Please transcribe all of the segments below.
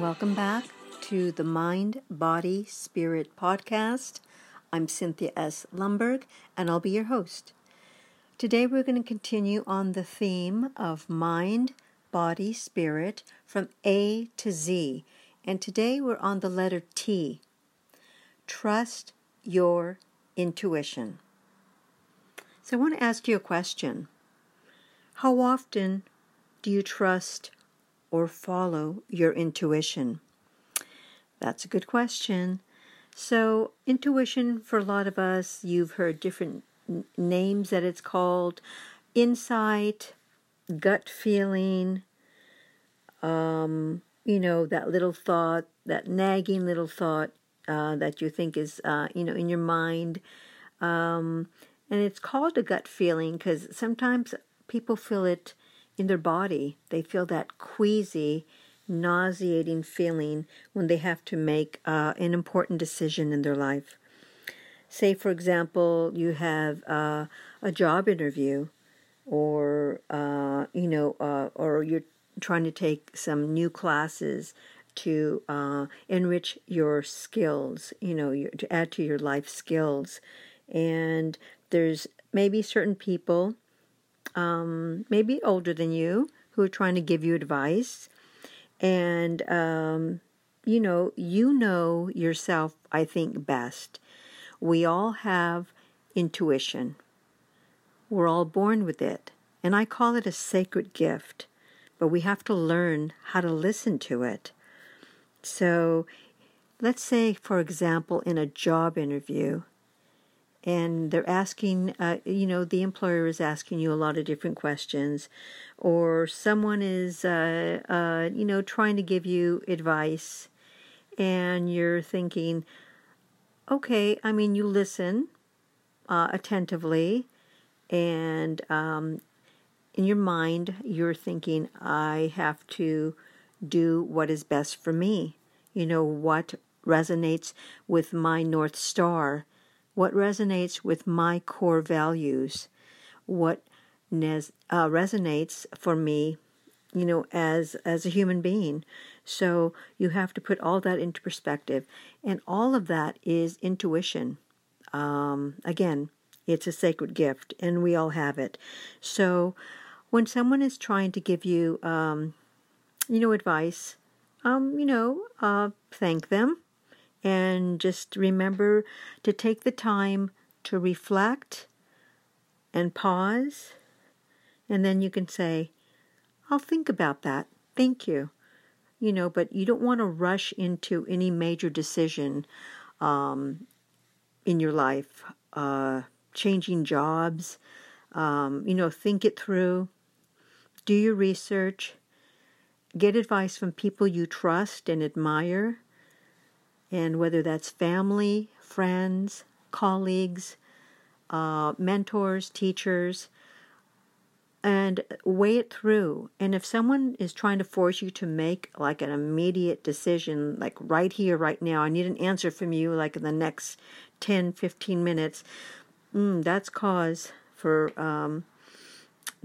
Welcome back to the Mind, Body, Spirit podcast. I'm Cynthia S. Lumberg, and I'll be your host. Today, we're going to continue on the theme of mind, body, spirit from A to Z. And today, we're on the letter T. Trust your intuition. So, I want to ask you a question How often do you trust or follow your intuition? That's a good question. So, intuition for a lot of us, you've heard different n- names that it's called insight, gut feeling, um, you know, that little thought, that nagging little thought uh, that you think is, uh, you know, in your mind. Um, and it's called a gut feeling because sometimes people feel it in their body. They feel that queasy, nauseating feeling when they have to make uh, an important decision in their life. Say, for example, you have uh, a job interview, or uh, you know, uh, or you're trying to take some new classes to uh, enrich your skills. You know, your, to add to your life skills, and there's maybe certain people um, maybe older than you, who are trying to give you advice. And, um, you know, you know yourself, I think, best. We all have intuition, we're all born with it. And I call it a sacred gift, but we have to learn how to listen to it. So, let's say, for example, in a job interview, and they're asking, uh, you know, the employer is asking you a lot of different questions, or someone is, uh, uh, you know, trying to give you advice, and you're thinking, okay, I mean, you listen uh, attentively, and um, in your mind, you're thinking, I have to do what is best for me. You know, what resonates with my North Star what resonates with my core values, what uh, resonates for me, you know, as as a human being. So you have to put all that into perspective, and all of that is intuition. Um, again, it's a sacred gift, and we all have it. So when someone is trying to give you, um, you know, advice, um, you know, uh, thank them and just remember to take the time to reflect and pause. And then you can say, I'll think about that. Thank you. You know, but you don't want to rush into any major decision um, in your life, uh, changing jobs. Um, you know, think it through, do your research, get advice from people you trust and admire and whether that's family, friends, colleagues, uh, mentors, teachers, and weigh it through. And if someone is trying to force you to make like an immediate decision, like right here, right now, I need an answer from you, like in the next 10, 15 minutes, mm, that's cause for um,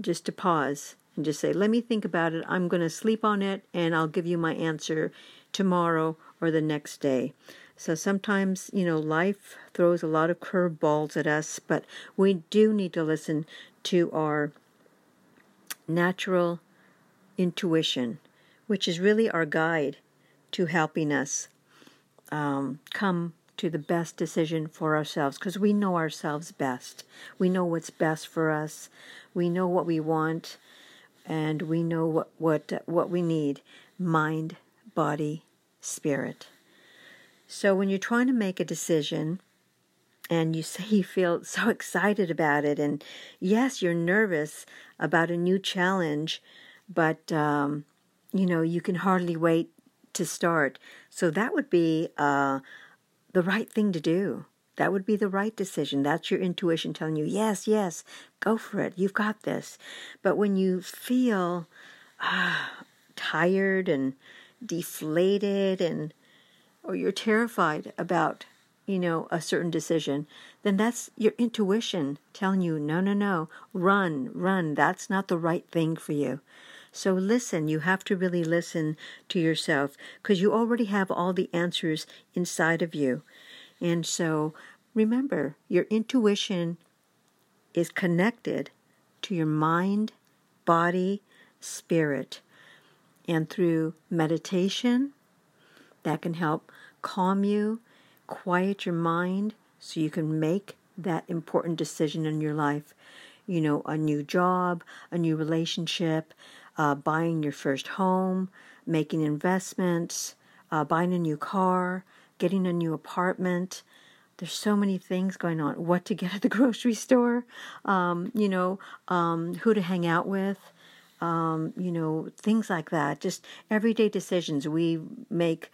just to pause and just say, let me think about it. I'm going to sleep on it and I'll give you my answer tomorrow or the next day. So sometimes, you know, life throws a lot of curveballs at us, but we do need to listen to our natural intuition, which is really our guide to helping us um, come to the best decision for ourselves because we know ourselves best. We know what's best for us. We know what we want, and we know what what what we need. Mind, body, spirit. So when you're trying to make a decision and you say you feel so excited about it, and yes, you're nervous about a new challenge, but um, you know, you can hardly wait to start. So that would be uh, the right thing to do. That would be the right decision. That's your intuition telling you, yes, yes, go for it. You've got this. But when you feel uh, tired and deflated and or you're terrified about you know a certain decision then that's your intuition telling you no no no run run that's not the right thing for you So listen, you have to really listen to yourself because you already have all the answers inside of you. And so remember, your intuition is connected to your mind, body, spirit. And through meditation, that can help calm you, quiet your mind so you can make that important decision in your life. You know, a new job, a new relationship, uh, buying your first home, making investments, uh, buying a new car, getting a new apartment. There's so many things going on. What to get at the grocery store, um, you know, um, who to hang out with, um, you know, things like that. Just everyday decisions. We make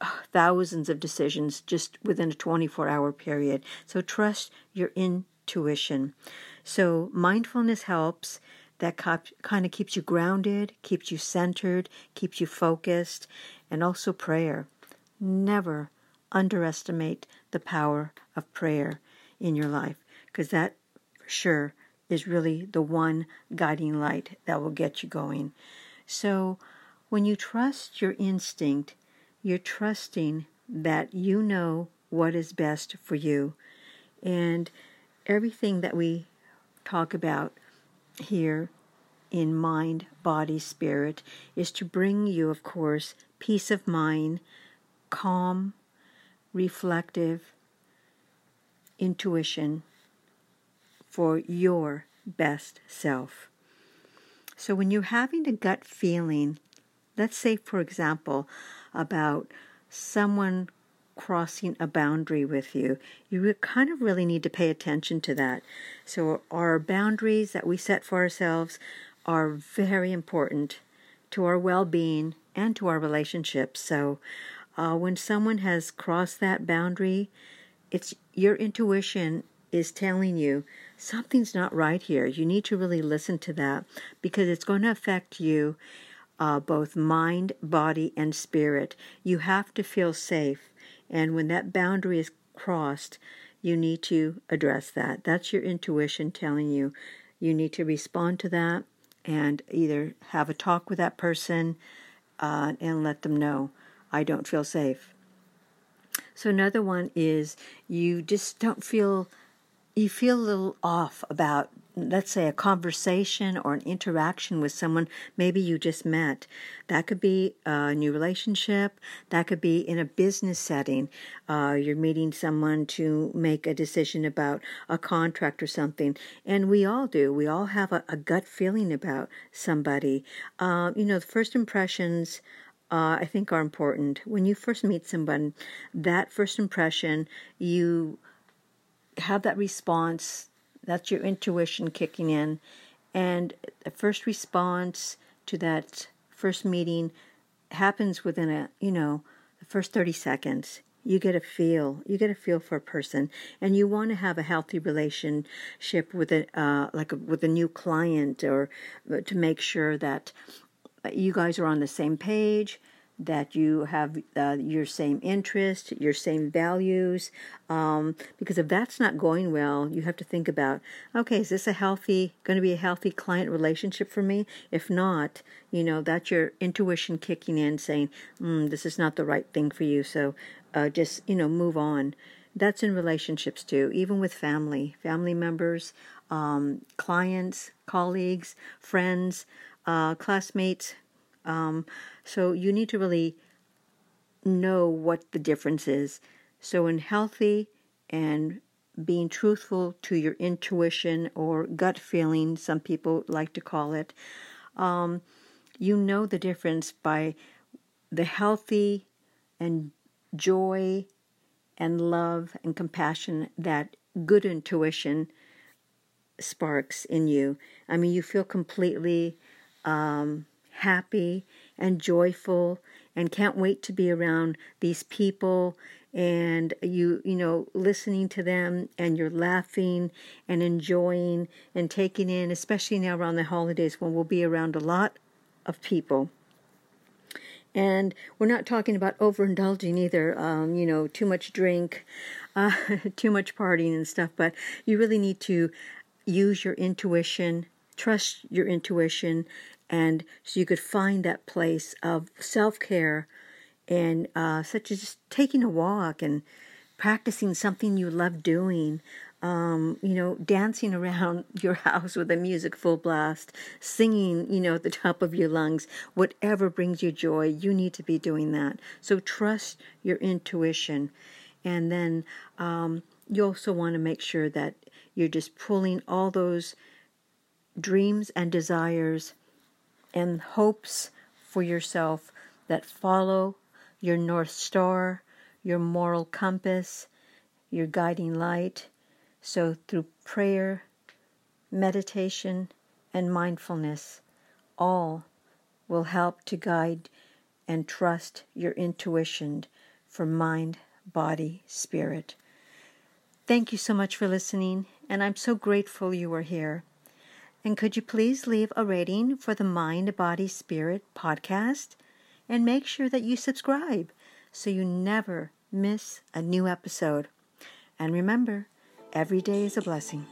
uh, thousands of decisions just within a 24 hour period. So trust your intuition. So mindfulness helps that kind of keeps you grounded, keeps you centered, keeps you focused, and also prayer. Never underestimate the power of prayer in your life because that for sure is really the one guiding light that will get you going. So when you trust your instinct, you're trusting that you know what is best for you. And everything that we talk about here in mind, body, spirit is to bring you, of course, peace of mind, calm, reflective intuition for your best self. So when you're having a gut feeling, let's say, for example, about someone crossing a boundary with you, you kind of really need to pay attention to that. So, our boundaries that we set for ourselves are very important to our well being and to our relationships. So, uh, when someone has crossed that boundary, it's your intuition is telling you something's not right here. You need to really listen to that because it's going to affect you, uh, both mind, body, and spirit. You have to feel safe. And when that boundary is crossed, you need to address that. That's your intuition telling you. You need to respond to that and either have a talk with that person uh, and let them know I don't feel safe. So another one is you just don't feel you feel a little off about let's say a conversation or an interaction with someone maybe you just met. That could be a new relationship. That could be in a business setting. Uh, you're meeting someone to make a decision about a contract or something. And we all do. We all have a, a gut feeling about somebody. Uh, you know the first impressions uh, I think are important. When you first meet someone, that first impression, you have that response. That's your intuition kicking in. And the first response to that first meeting happens within a, you know, the first 30 seconds. You get a feel. You get a feel for a person, and you want to have a healthy relationship with a uh, like a, with a new client, or uh, to make sure that you guys are on the same page that you have uh, your same interest, your same values. Um, because if that's not going well, you have to think about okay, is this a healthy, going to be a healthy client relationship for me? If not, you know, that's your intuition kicking in saying, mm, this is not the right thing for you. So uh, just, you know, move on. That's in relationships too, even with family, family members, um, clients, colleagues, friends, uh, classmates. Um, so you need to really know what the difference is. So, in healthy and being truthful to your intuition or gut feeling, some people like to call it, um, you know the difference by the healthy and joy and love and compassion that good intuition sparks in you. I mean, you feel completely um, happy and joyful and can't wait to be around these people and you you know listening to them and you're laughing and enjoying and taking in especially now around the holidays when we'll be around a lot of people. And we're not talking about overindulging either um, you know too much drink uh, too much partying and stuff but you really need to use your intuition trust your intuition And so you could find that place of self care and uh, such as just taking a walk and practicing something you love doing, um, you know, dancing around your house with a music full blast, singing, you know, at the top of your lungs, whatever brings you joy, you need to be doing that. So trust your intuition. And then um, you also want to make sure that you're just pulling all those dreams and desires and hopes for yourself that follow your North Star, your moral compass, your guiding light so, through prayer, meditation, and mindfulness, all will help to guide and trust your intuition for mind, body, spirit. Thank you so much for listening, and I'm so grateful you are here. And could you please leave a rating for the Mind, Body, Spirit podcast? And make sure that you subscribe so you never miss a new episode. And remember, every day is a blessing.